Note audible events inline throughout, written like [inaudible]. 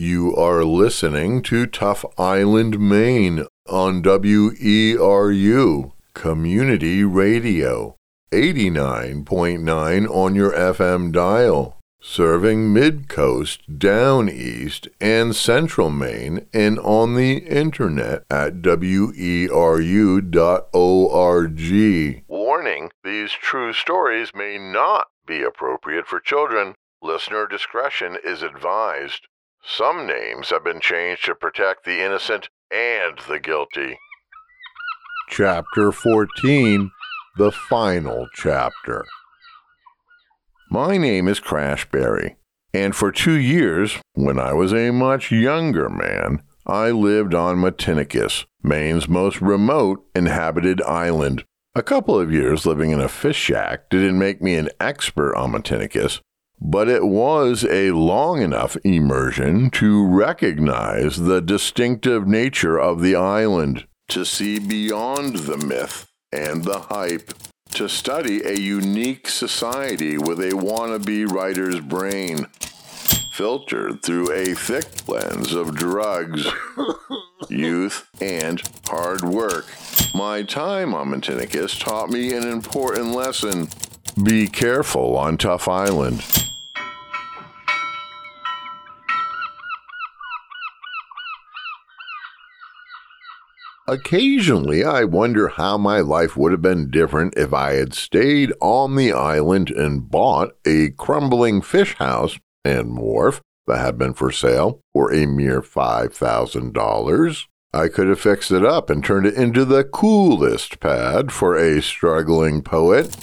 You are listening to Tough Island, Maine on WERU Community Radio, 89.9 on your FM dial, serving Mid Coast, Down East, and Central Maine, and on the internet at weru.org. Warning these true stories may not be appropriate for children. Listener discretion is advised. Some names have been changed to protect the innocent and the guilty. Chapter 14 The Final Chapter. My name is Crash Barry, and for two years, when I was a much younger man, I lived on Matinicus, Maine's most remote inhabited island. A couple of years living in a fish shack didn't make me an expert on Matinicus, but it was a long enough immersion to recognize the distinctive nature of the island, to see beyond the myth and the hype, to study a unique society with a wannabe writer's brain, filtered through a thick lens of drugs, [laughs] youth, and hard work. My time on Matinicus taught me an important lesson. Be careful on Tough Island. Occasionally, I wonder how my life would have been different if I had stayed on the island and bought a crumbling fish house and wharf that had been for sale for a mere $5,000. I could have fixed it up and turned it into the coolest pad for a struggling poet.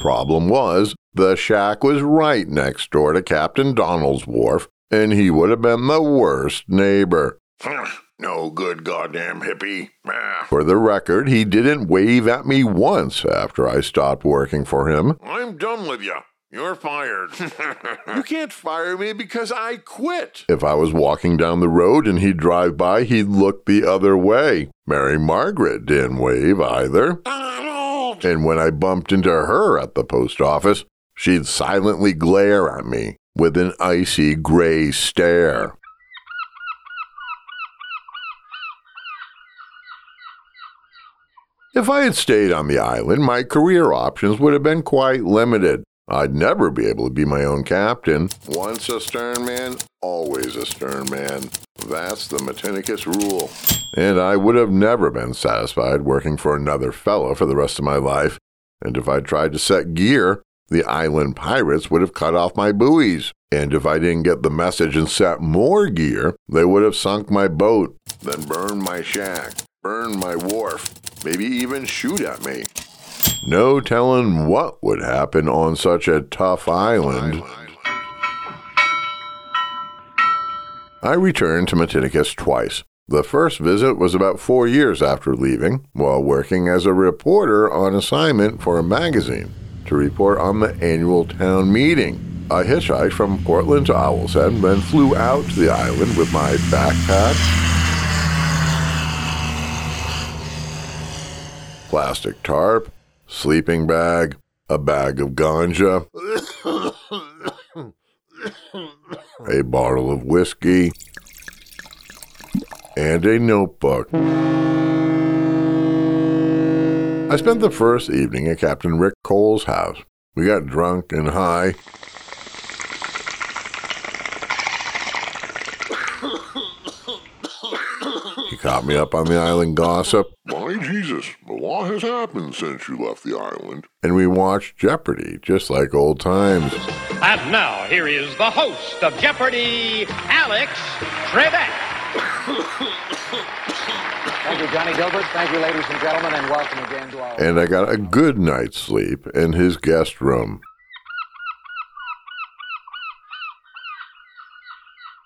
Problem was, the shack was right next door to Captain Donald's wharf, and he would have been the worst neighbor. No good goddamn hippie. Ah. For the record, he didn't wave at me once after I stopped working for him. I'm done with you. You're fired. [laughs] you can't fire me because I quit. If I was walking down the road and he'd drive by, he'd look the other way. Mary Margaret didn't wave either. Donald! And when I bumped into her at the post office, she'd silently glare at me with an icy gray stare. If I had stayed on the island, my career options would have been quite limited. I'd never be able to be my own captain. Once a stern man, always a stern man. That's the Matinicus rule. And I would have never been satisfied working for another fellow for the rest of my life. And if I tried to set gear, the island pirates would have cut off my buoys. And if I didn't get the message and set more gear, they would have sunk my boat, then burned my shack, burned my wharf, maybe even shoot at me. No telling what would happen on such a tough island. I returned to Matinicus twice. The first visit was about four years after leaving, while working as a reporter on assignment for a magazine to report on the annual town meeting. I hitchhiked from Portland to Owl's Head, then flew out to the island with my backpack, plastic tarp, sleeping bag, a bag of ganja, a bottle of whiskey, and a notebook. I spent the first evening at Captain Rick Coles' house. We got drunk and high. Caught me up on the island gossip. My Jesus, a lot has happened since you left the island. And we watched Jeopardy, just like old times. And now, here is the host of Jeopardy, Alex Trebek. Thank you, Johnny Gilbert. Thank you, ladies and gentlemen, and welcome again to our. And I got a good night's sleep in his guest room.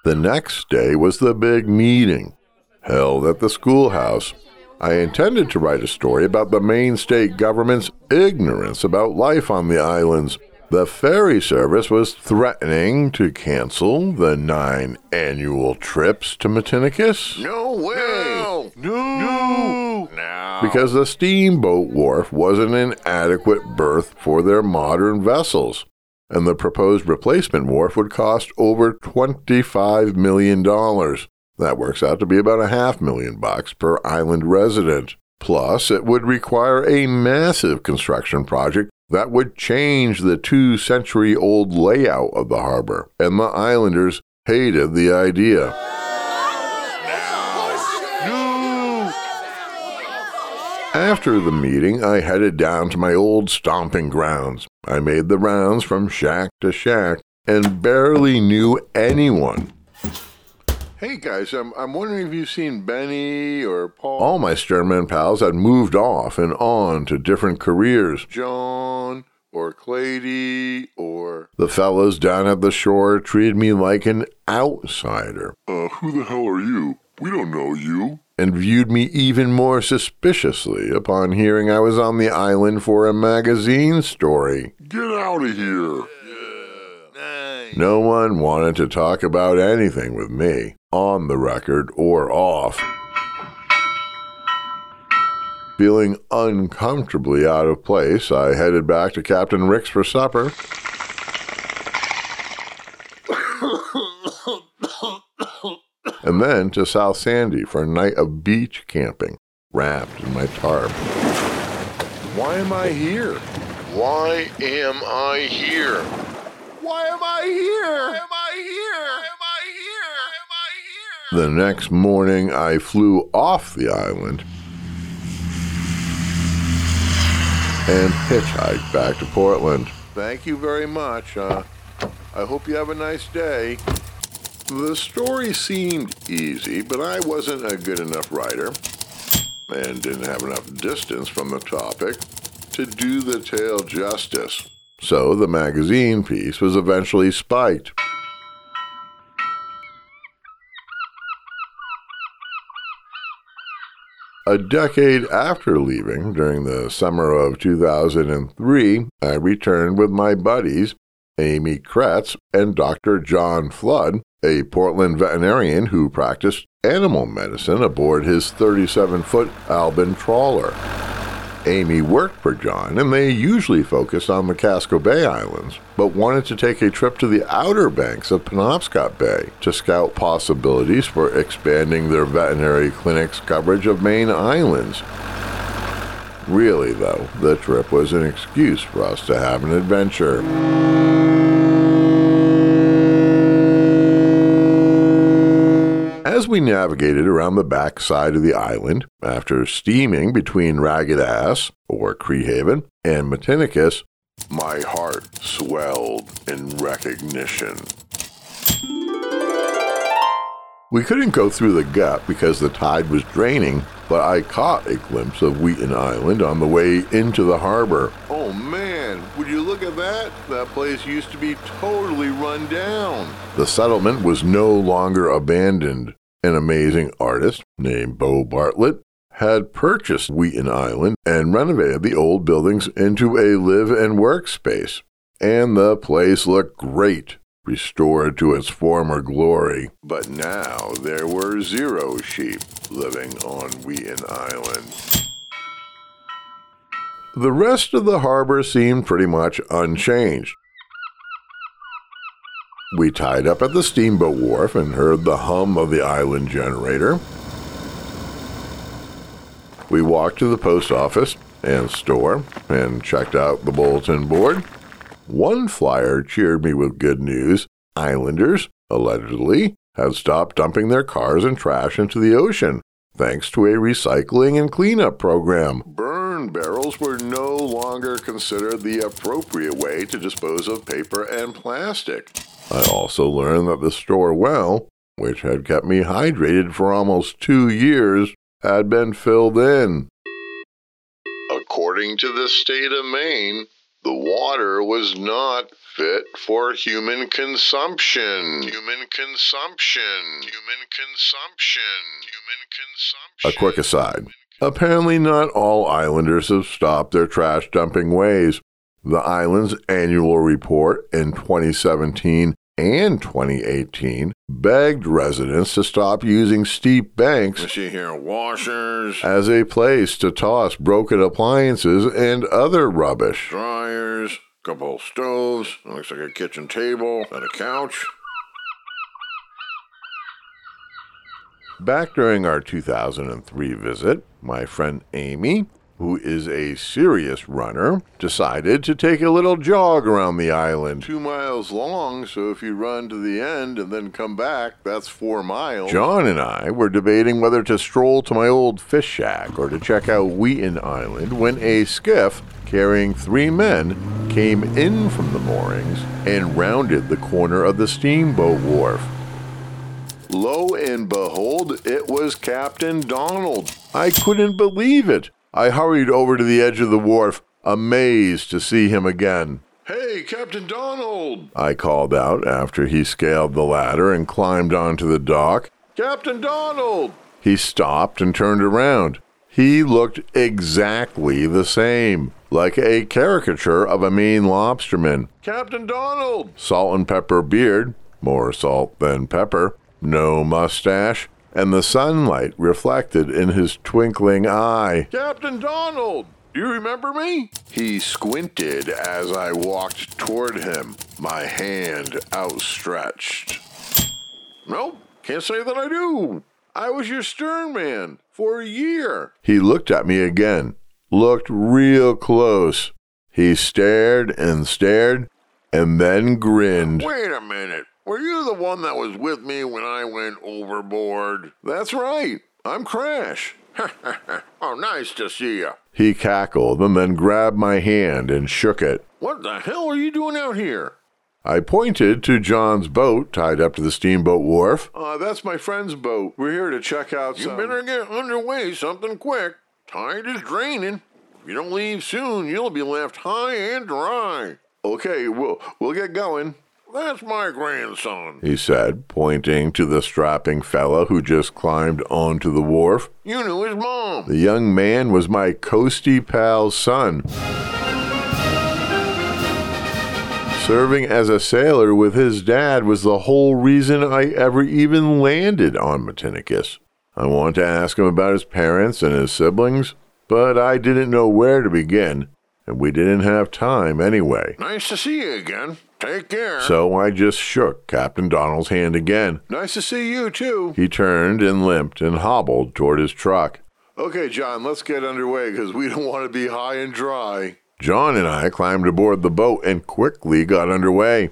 The next day was the big meeting, held at the schoolhouse. I intended to write a story about the Maine state government's ignorance about life on the islands. The ferry service was threatening to cancel the nine annual trips to Matinicus. No way! No! No! no. Because the steamboat wharf wasn't an adequate berth for their modern vessels. and the proposed replacement wharf would cost over $25 million. That works out to be about a half million bucks per island resident. Plus, it would require a massive construction project that would change the two century old layout of the harbor, and the islanders hated the idea. After the meeting, I headed down to my old stomping grounds. I made the rounds from shack to shack and barely knew anyone. Hey guys, I'm, I'm wondering if you've seen Benny or Paul. All my Sternman pals had moved off and on to different careers. John or Clady or. The fellows down at the shore treated me like an outsider. Uh, who the hell are you? We don't know you and viewed me even more suspiciously upon hearing I was on the island for a magazine story. Get out of here! No one wanted to talk about anything with me, on the record or off. Feeling uncomfortably out of place, I headed back to Captain Rick's for supper. and then to South Sandy for a night of beach camping, wrapped in my tarp. Why am I here? Why am I here? Why am I here? Why am I here? The next morning, I flew off the island and hitchhiked back to Portland. Thank you very much. Uh, I hope you have a nice day. The story seemed easy, but I wasn't a good enough writer and didn't have enough distance from the topic to do the tale justice. So the magazine piece was eventually spiked. A decade after leaving, during the summer of 2003, I returned with my buddies, Amy Kretz and Dr. John Flood, a Portland veterinarian who practiced animal medicine aboard his 37 foot Albin trawler. Amy worked for John, and they usually focused on the Casco Bay Islands, but wanted to take a trip to the outer banks of Penobscot Bay to scout possibilities for expanding their veterinary clinic's coverage of Maine islands. Really, though, the trip was an excuse for us to have an adventure. As we navigated around the back side of the island, after steaming between Ragged Ass, or Criehaven, and Matinicus, my heart swelled in recognition. We couldn't go through the gut because the tide was draining, but I caught a glimpse of Wheaton Island on the way into the harbor. Oh man, would you look at that? That place used to be totally run down. The settlement was no longer abandoned an amazing artist named Bo Bartlett, had purchased Wheaton Island and renovated the old buildings into a live and work space. And the place looked great, restored to its former glory. But now there were zero sheep living on Wheaton Island. The rest of the harbor seemed pretty much unchanged. We tied up at the steamboat wharf and heard the hum of the island generator. We walked to the post office and store and checked out the bulletin board. One flyer cheered me with good news. Islanders, allegedly, had stopped dumping their cars and trash into the ocean thanks to a recycling and cleanup program. Burn barrels were no longer considered the appropriate way to dispose of paper and plastic. I also learned that the store well, which had kept me hydrated for almost two years, had been filled in. According to the state of Maine, the water was not fit for human consumption. Human consumption. Human consumption. Human consumption. A quick aside. Apparently, not all islanders have stopped their trash dumping ways. The island's annual report in 2017 and 2018 begged residents to stop using steep banks see here washers as a place to toss broken appliances and other rubbish. dryers Couple of stoves. Looks like a kitchen table and a couch. Back during our 2003 visit, my friend Amy, who is a serious runner, decided to take a little jog around the island. Two miles long, so if you run to the end and then come back, that's four miles. John and I were debating whether to stroll to my old fish shack or to check out Wheaton Island when a skiff carrying three men came in from the moorings and rounded the corner of the steamboat wharf. Lo and behold, it was Captain Donald. I couldn't believe it. I hurried over to the edge of the wharf, amazed to see him again. Hey, Captain Donald! I called out after he scaled the ladder and climbed onto the dock. Captain Donald! He stopped and turned around. He looked exactly the same, like a caricature of a mean lobsterman. Captain Donald! Salt and pepper beard, more salt than pepper, no mustache, and the sunlight reflected in his twinkling eye. Captain Donald! Do you remember me? He squinted as I walked toward him, my hand outstretched. Nope, can't say that I do. I was your stern man for a year. He looked at me again, looked real close. He stared and stared and then grinned. Wait a minute. Were you the one that was with me when I went overboard? That's right. I'm Crash. [laughs] oh, nice to see you. He cackled and then grabbed my hand and shook it. What the hell are you doing out here? I pointed to John's boat tied up to the steamboat wharf. Uh, that's my friend's boat. We're here to check out You some... better get underway something quick. Tide is draining. If you don't leave soon, you'll be left high and dry. Okay, we'll, we'll get going. That's my grandson, he said, pointing to the strapping fellow who just climbed onto the wharf. You knew his mom. The young man was my coasty pal's son. Serving as a sailor with his dad was the whole reason I ever even landed on Matinicus. I wanted to ask him about his parents and his siblings, but I didn't know where to begin, and we didn't have time anyway. Nice to see you again. Take care. So I just shook Captain Donald's hand again. Nice to see you, too. He turned and limped and hobbled toward his truck. Okay, John, let's get underway because we don't want to be high and dry. John and I climbed aboard the boat and quickly got underway.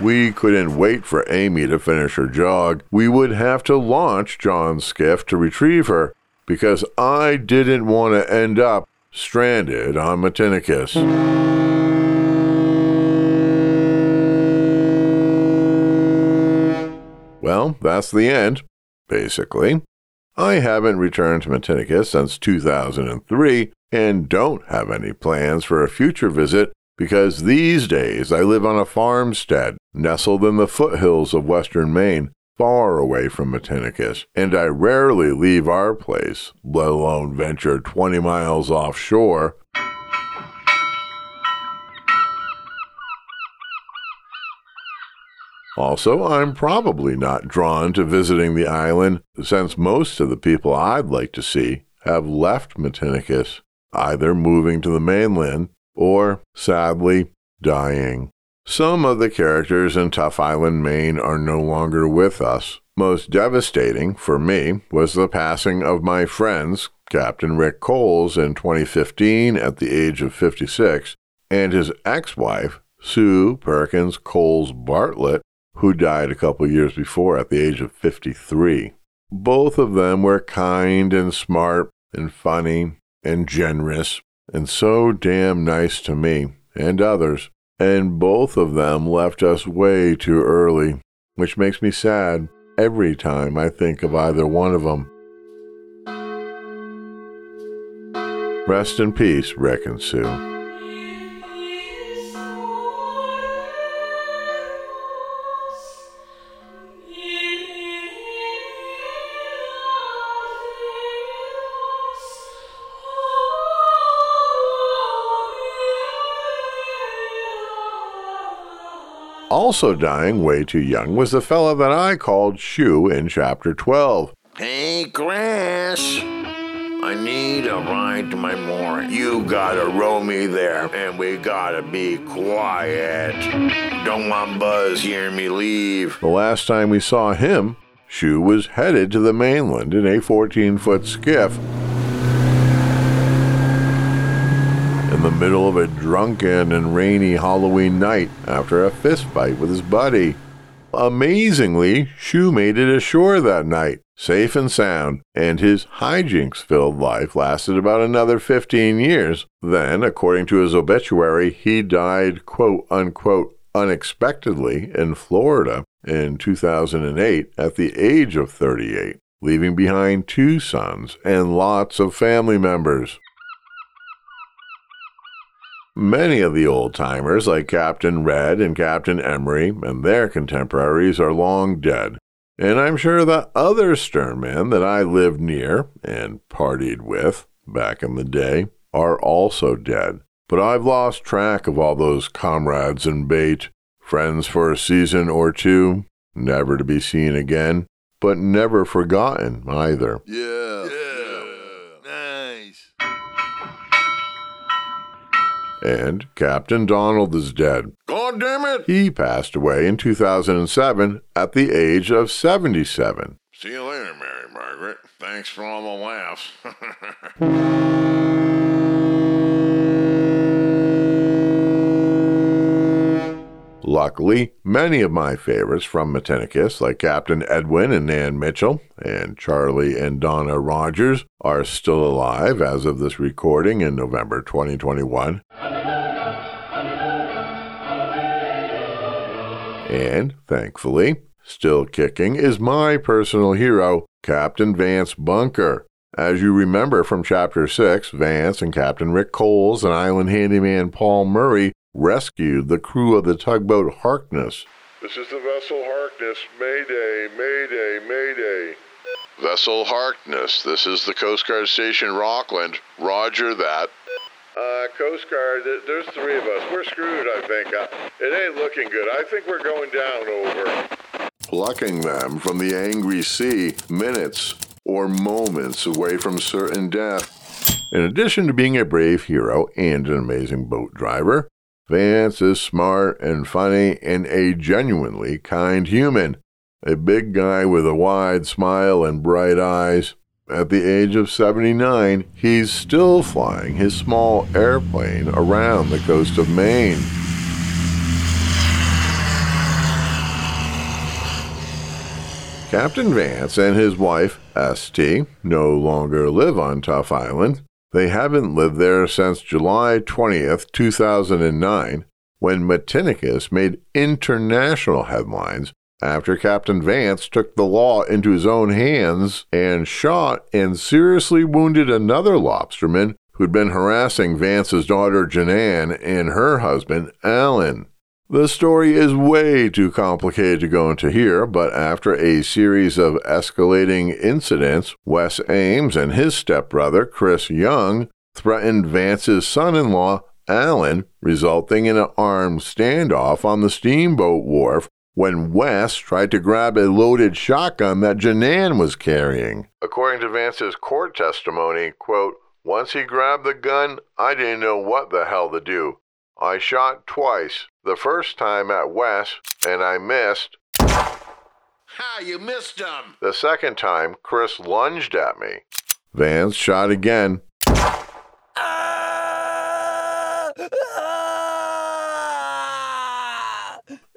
We couldn't wait for Amy to finish her jog. We would have to launch John's skiff to retrieve her because I didn't want to end up stranded on Matinicus. Well, that's the end, basically. I haven't returned to Matinicus since 2003 and don't have any plans for a future visit because these days I live on a farmstead nestled in the foothills of western Maine, far away from Matinicus, and I rarely leave our place, let alone venture 20 miles offshore Also, I'm probably not drawn to visiting the island since most of the people I'd like to see have left Matinicus, either moving to the mainland or, sadly, dying. Some of the characters in Tough Island, Maine are no longer with us. Most devastating for me was the passing of my friends, Captain Rick Coles, in 2015 at the age of 56, and his ex wife, Sue Perkins Coles Bartlett, who died a couple years before at the age of 53. Both of them were kind and smart and funny and generous and so damn nice to me and others. And both of them left us way too early, which makes me sad every time I think of either one of them. Rest in peace, Rick and Sue. Also dying way too young was the fellow that I called Shoe in chapter 12. Hey, Crash! I need a ride to my mooring. You gotta row me there, and we gotta be quiet. Don't want Buzz hearing me leave. The last time we saw him, Shue was headed to the mainland in a 14 foot skiff. In the middle of a drunken and rainy Halloween night after a fist fight with his buddy. Amazingly, Shue made it ashore that night, safe and sound, and his hijinks filled life lasted about another 15 years. Then, according to his obituary, he died, quote unquote, unexpectedly in Florida in 2008 at the age of 38, leaving behind two sons and lots of family members. Many of the old timers, like Captain Red and Captain Emery and their contemporaries, are long dead. And I'm sure the other stern men that I lived near and partied with back in the day are also dead. But I've lost track of all those comrades in bait, friends for a season or two, never to be seen again, but never forgotten either. Yeah. Yeah. And Captain Donald is dead. God damn it! He passed away in 2007 at the age of 77. See you later, Mary Margaret. Thanks for all the laughs. [laughs] Luckily, many of my favorites from Matinicus, like Captain Edwin and Nan Mitchell, and Charlie and Donna Rogers, are still alive as of this recording in November 2021. And, thankfully, still kicking is my personal hero, Captain Vance Bunker. As you remember from Chapter 6, Vance and Captain Rick Coles and island handyman Paul Murray rescued the crew of the tugboat Harkness. This is the vessel Harkness. Mayday, Mayday, Mayday. Vessel Harkness, this is the Coast Guard Station Rockland. Roger that. Uh, Coast Guard, there's three of us. We're screwed, I think. Uh, it ain't looking good. I think we're going down over. Plucking them from the angry sea minutes or moments away from certain death. In addition to being a brave hero and an amazing boat driver, Vance is smart and funny and a genuinely kind human. A big guy with a wide smile and bright eyes. At the age of 79, he's still flying his small airplane around the coast of Maine. Captain Vance and his wife, St., no longer live on Tough Island. They haven't lived there since July 20th, 2009, when Matinicus made international headlines after Captain Vance took the law into his own hands and shot and seriously wounded another lobsterman who'd been harassing Vance's daughter Janan and her husband Alan. The story is way too complicated to go into here, but after a series of escalating incidents, Wes Ames and his stepbrother, Chris Young, threatened Vance's son in law, Alan, resulting in an armed standoff on the steamboat wharf when Wes tried to grab a loaded shotgun that Janan was carrying. According to Vance's court testimony, quote, once he grabbed the gun, I didn't know what the hell to do. I shot twice. The first time at Wes, and I missed. Ha, you missed him! The second time, Chris lunged at me. Vance shot again.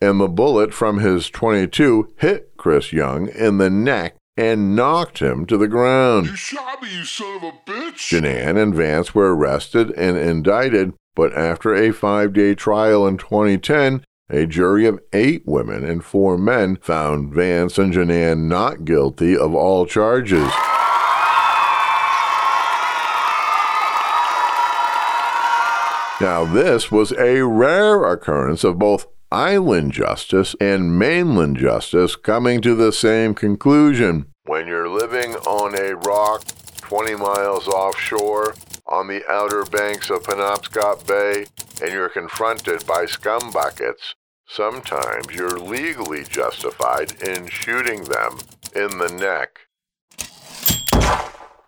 And the bullet from his 22 hit Chris Young in the neck and knocked him to the ground. You shot me, you son of a bitch! Janan and Vance were arrested and indicted but after a five day trial in 2010, a jury of eight women and four men found Vance and Janan not guilty of all charges. Now, this was a rare occurrence of both island justice and mainland justice coming to the same conclusion. When you're living on a rock 20 miles offshore, on the outer banks of Penobscot Bay and you're confronted by scumbuckets, sometimes you're legally justified in shooting them in the neck.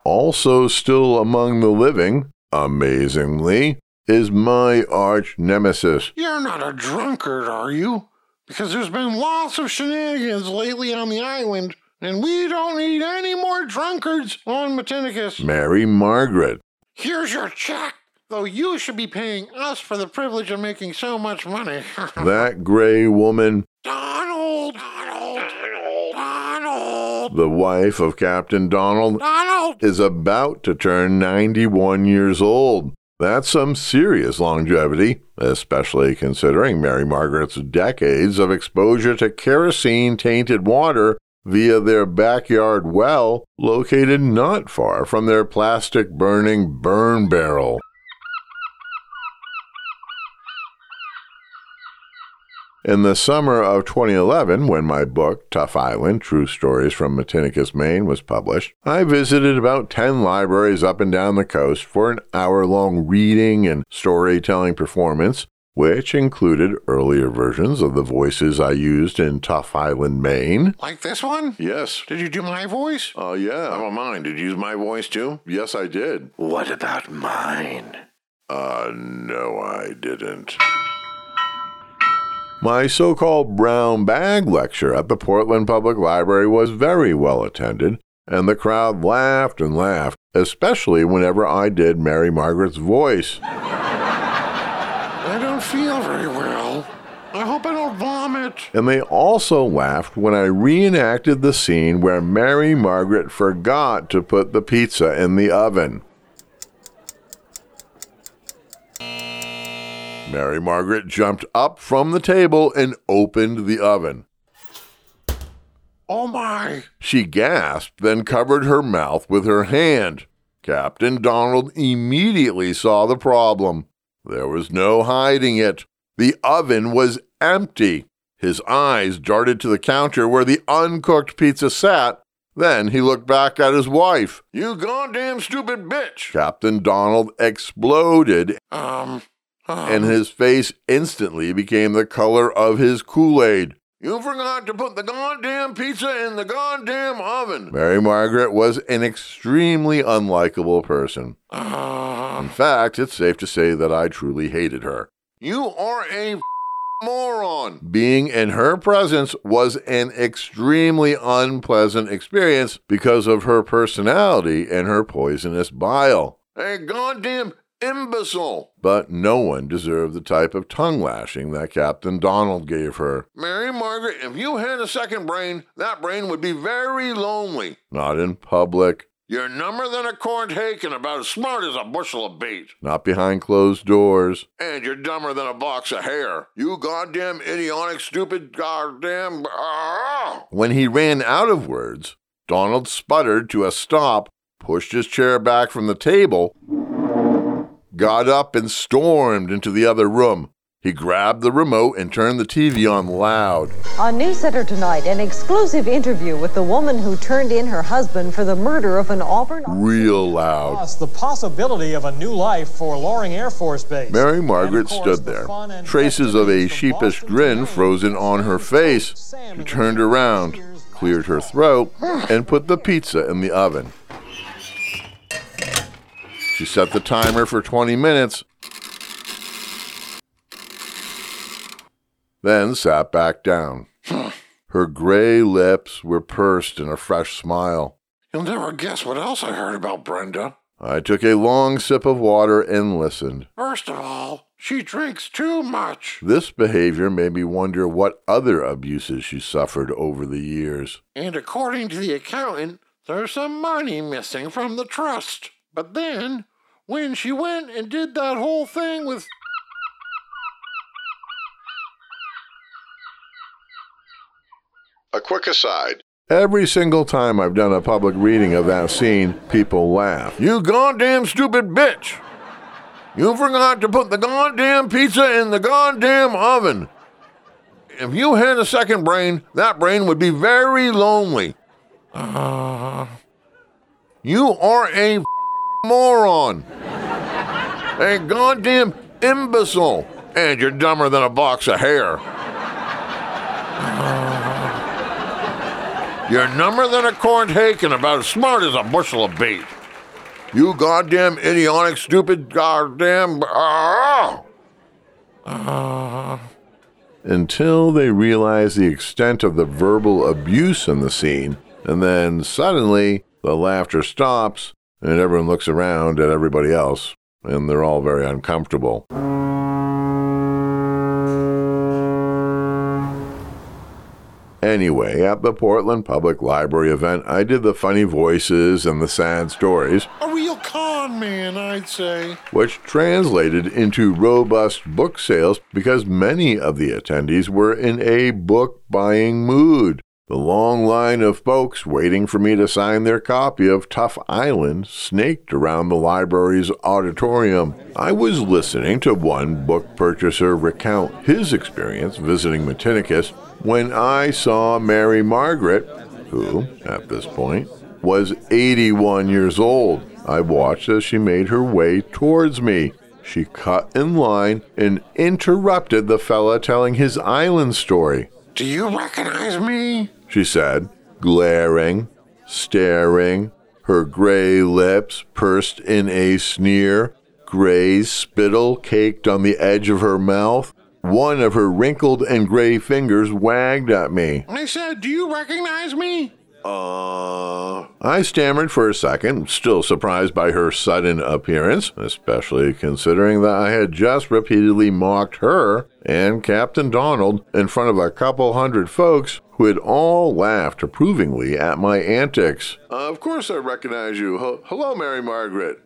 Also, still among the living, amazingly, is my arch nemesis. You're not a drunkard, are you? Because there's been lots of shenanigans lately on the island, and we don't need any more drunkards on Matinicus. Mary Margaret. Here's your check, though you should be paying us for the privilege of making so much money. [laughs] that gray woman. Donald! Donald! Donald! The wife of Captain Donald. Donald! Is about to turn 91 years old. That's some serious longevity, especially considering Mary Margaret's decades of exposure to kerosene tainted water via their backyard well, located not far from their plastic burning burn barrel. In the summer of 2011, when my book, Tough Island True Stories from Matinicus, Maine, was published, I visited about 10 libraries up and down the coast for an hour long reading and storytelling performance, which included earlier versions of the voices I used in Tough Island, Maine. Like this one? Yes. Did you do my voice? Oh, uh, yeah. How about mine? Did you use my voice too? Yes, I did. What about mine? Uh, no, I didn't. My so called brown bag lecture at the Portland Public Library was very well attended, and the crowd laughed and laughed, especially whenever I did Mary Margaret's voice. I very well. I hope I don't vomit. And they also laughed when I reenacted the scene where Mary Margaret forgot to put the pizza in the oven. Mary Margaret jumped up from the table and opened the oven. Oh my! She gasped, then covered her mouth with her hand. Captain Donald immediately saw the problem. There was no hiding it. The oven was empty. His eyes darted to the counter where the uncooked pizza sat. Then he looked back at his wife. You goddamn stupid bitch! Captain Donald exploded. Um, and his face instantly became the color of his Kool Aid. You forgot to put the goddamn pizza in the goddamn oven. Mary Margaret was an extremely unlikable person. Uh, in fact, it's safe to say that I truly hated her. You are a moron. Being in her presence was an extremely unpleasant experience because of her personality and her poisonous bile. A goddamn imbecile. But no one deserved the type of tongue lashing that Captain Donald gave her. Mary Margaret, if you had a second brain, that brain would be very lonely. Not in public. You're number than a corned hake and about as smart as a bushel of beet. Not behind closed doors. And you're dumber than a box of hair. You goddamn idiotic, stupid, goddamn. Ah! When he ran out of words, Donald sputtered to a stop, pushed his chair back from the table, got up and stormed into the other room. He grabbed the remote and turned the TV on loud. On News Center tonight, an exclusive interview with the woman who turned in her husband for the murder of an Auburn. Real loud. Plus, the possibility of a new life for Loring Air Force Base. Mary Margaret course, stood there, the traces of a sheepish grin frozen on her face. She turned around, cleared her throat, and put the pizza in the oven. She set the timer for 20 minutes, then sat back down. Her gray lips were pursed in a fresh smile. You'll never guess what else I heard about Brenda. I took a long sip of water and listened. First of all, she drinks too much. This behavior made me wonder what other abuses she suffered over the years. And according to the accountant, there's some money missing from the trust. But then, when she went and did that whole thing with. A quick aside. Every single time I've done a public reading of that scene, people laugh. You goddamn stupid bitch! You forgot to put the goddamn pizza in the goddamn oven. If you had a second brain, that brain would be very lonely. Uh, [sighs] you are a moron. a goddamn imbecile. And you're dumber than a box of hair. [sighs] [sighs] you're dumber than a corned hake and about as smart as a bushel of beet. You goddamn idiotic, stupid, goddamn. Ah! Ah. Until they realize the extent of the verbal abuse in the scene, and then suddenly the laughter stops and everyone looks around at everybody else, and they're all very uncomfortable. Anyway, at the Portland Public Library event, I did the funny voices and the sad stories. A real con man, I'd say. Which translated into robust book sales because many of the attendees were in a book buying mood. The long line of folks waiting for me to sign their copy of Tough Island snaked around the library's auditorium. I was listening to one book purchaser recount his experience visiting Matinicus when I saw Mary Margaret, who, at this point, was 81 years old. I watched as she made her way towards me. She cut in line and interrupted the fella telling his island story. Do you recognize me? She said, glaring, staring, her gray lips pursed in a sneer, gray spittle caked on the edge of her mouth. One of her wrinkled and gray fingers wagged at me. I said, Do you recognize me? Uh. I stammered for a second, still surprised by her sudden appearance, especially considering that I had just repeatedly mocked her and Captain Donald in front of a couple hundred folks who had all laughed approvingly at my antics. Of course I recognize you. H- Hello, Mary Margaret.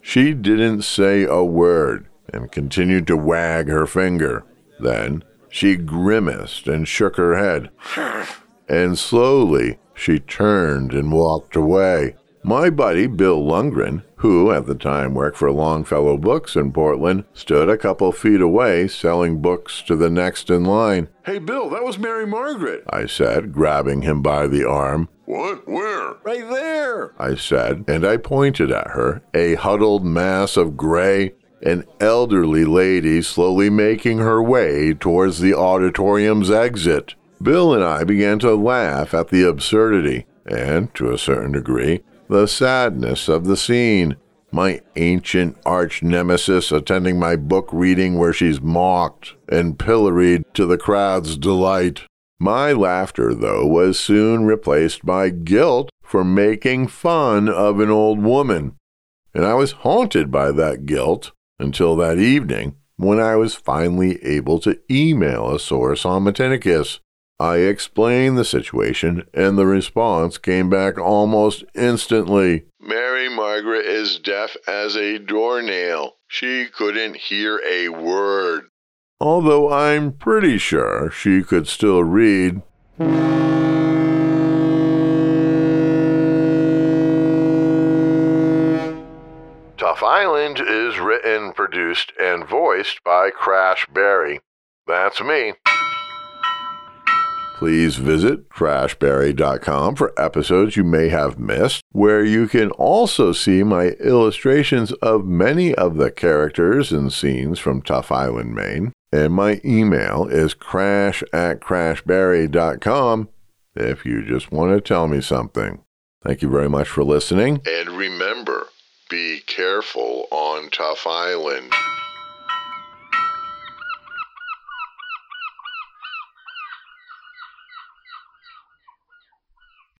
She didn't say a word and continued to wag her finger. Then she grimaced and shook her head. [laughs] and slowly she turned and walked away. My buddy Bill Lundgren, who at the time worked for Longfellow Books in Portland, stood a couple feet away selling books to the next in line. Hey, Bill, that was Mary Margaret, I said, grabbing him by the arm. What? Where? Right there, I said, and I pointed at her, a huddled mass of gray, an elderly lady slowly making her way towards the auditorium's exit. Bill and I began to laugh at the absurdity and, to a certain degree, the sadness of the scene. My ancient arch nemesis attending my book reading where she's mocked and pilloried to the crowd's delight. My laughter, though, was soon replaced by guilt for making fun of an old woman. And I was haunted by that guilt until that evening when I was finally able to email a source on Matinicus. I explained the situation, and the response came back almost instantly. Mary Margaret is deaf as a doornail. She couldn't hear a word. Although I'm pretty sure she could still read. Tough Island is written, produced, and voiced by Crash Barry. That's me. Please visit crashbarry.com for episodes you may have missed, where you can also see my illustrations of many of the characters and scenes from Tough Island, Maine. And my email is crash at crashbarry.com if you just want to tell me something. Thank you very much for listening. And remember, be careful on Tough Island.